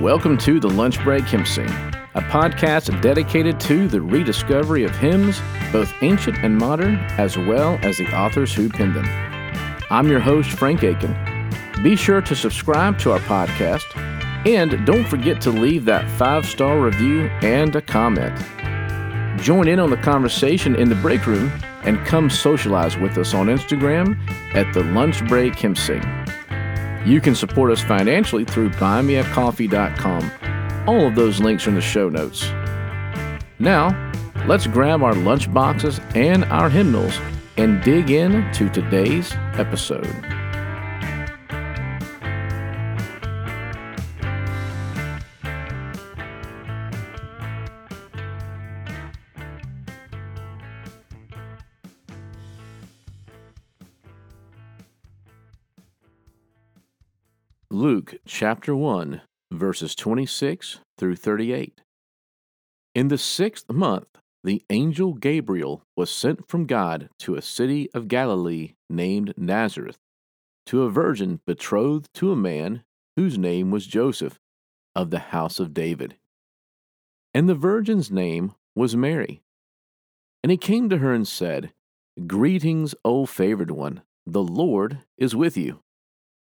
Welcome to the Lunch Break Hymn Sing, a podcast dedicated to the rediscovery of hymns, both ancient and modern, as well as the authors who penned them. I'm your host, Frank Aiken. Be sure to subscribe to our podcast, and don't forget to leave that five star review and a comment. Join in on the conversation in the break room and come socialize with us on Instagram at the Lunch Break Hymn Sing. You can support us financially through buymeacoffee.com. All of those links are in the show notes. Now, let's grab our lunch boxes and our hymnals and dig in to today's episode. Luke chapter 1, verses 26 through 38. In the sixth month, the angel Gabriel was sent from God to a city of Galilee named Nazareth, to a virgin betrothed to a man whose name was Joseph, of the house of David. And the virgin's name was Mary. And he came to her and said, Greetings, O favored one, the Lord is with you.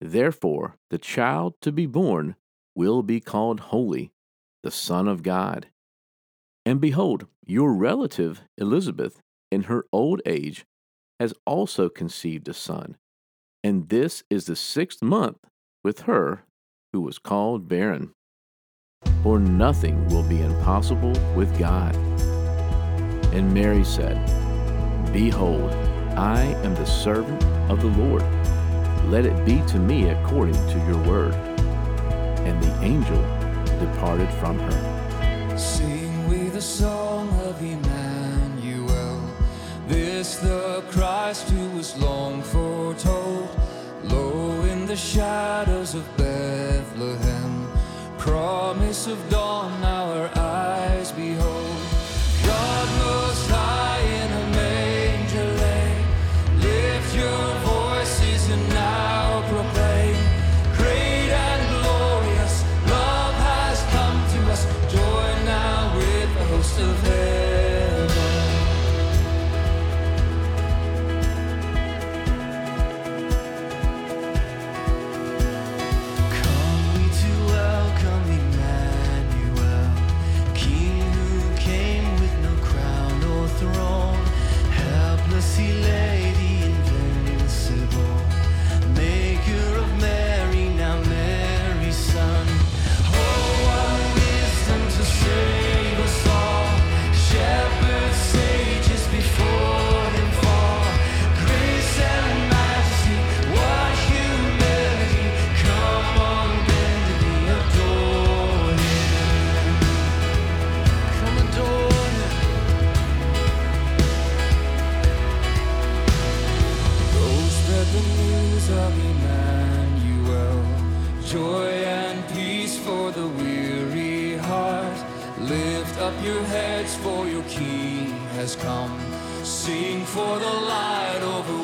Therefore, the child to be born will be called Holy, the Son of God. And behold, your relative Elizabeth, in her old age, has also conceived a son. And this is the sixth month with her who was called barren. For nothing will be impossible with God. And Mary said, Behold, I am the servant of the Lord let it be to me according to your word. And the angel departed from her. Sing we the song of Emmanuel, this the Christ who was long foretold. Low in the shadows of Bethlehem, promise of dawn our Helpless of Emmanuel, joy and peace for the weary heart. Lift up your heads, for your King has come. Sing for the light overwhelms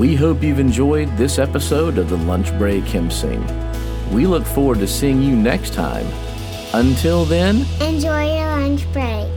We hope you've enjoyed this episode of the Lunch Break Hymn Sing. We look forward to seeing you next time. Until then, Enjoy your lunch break.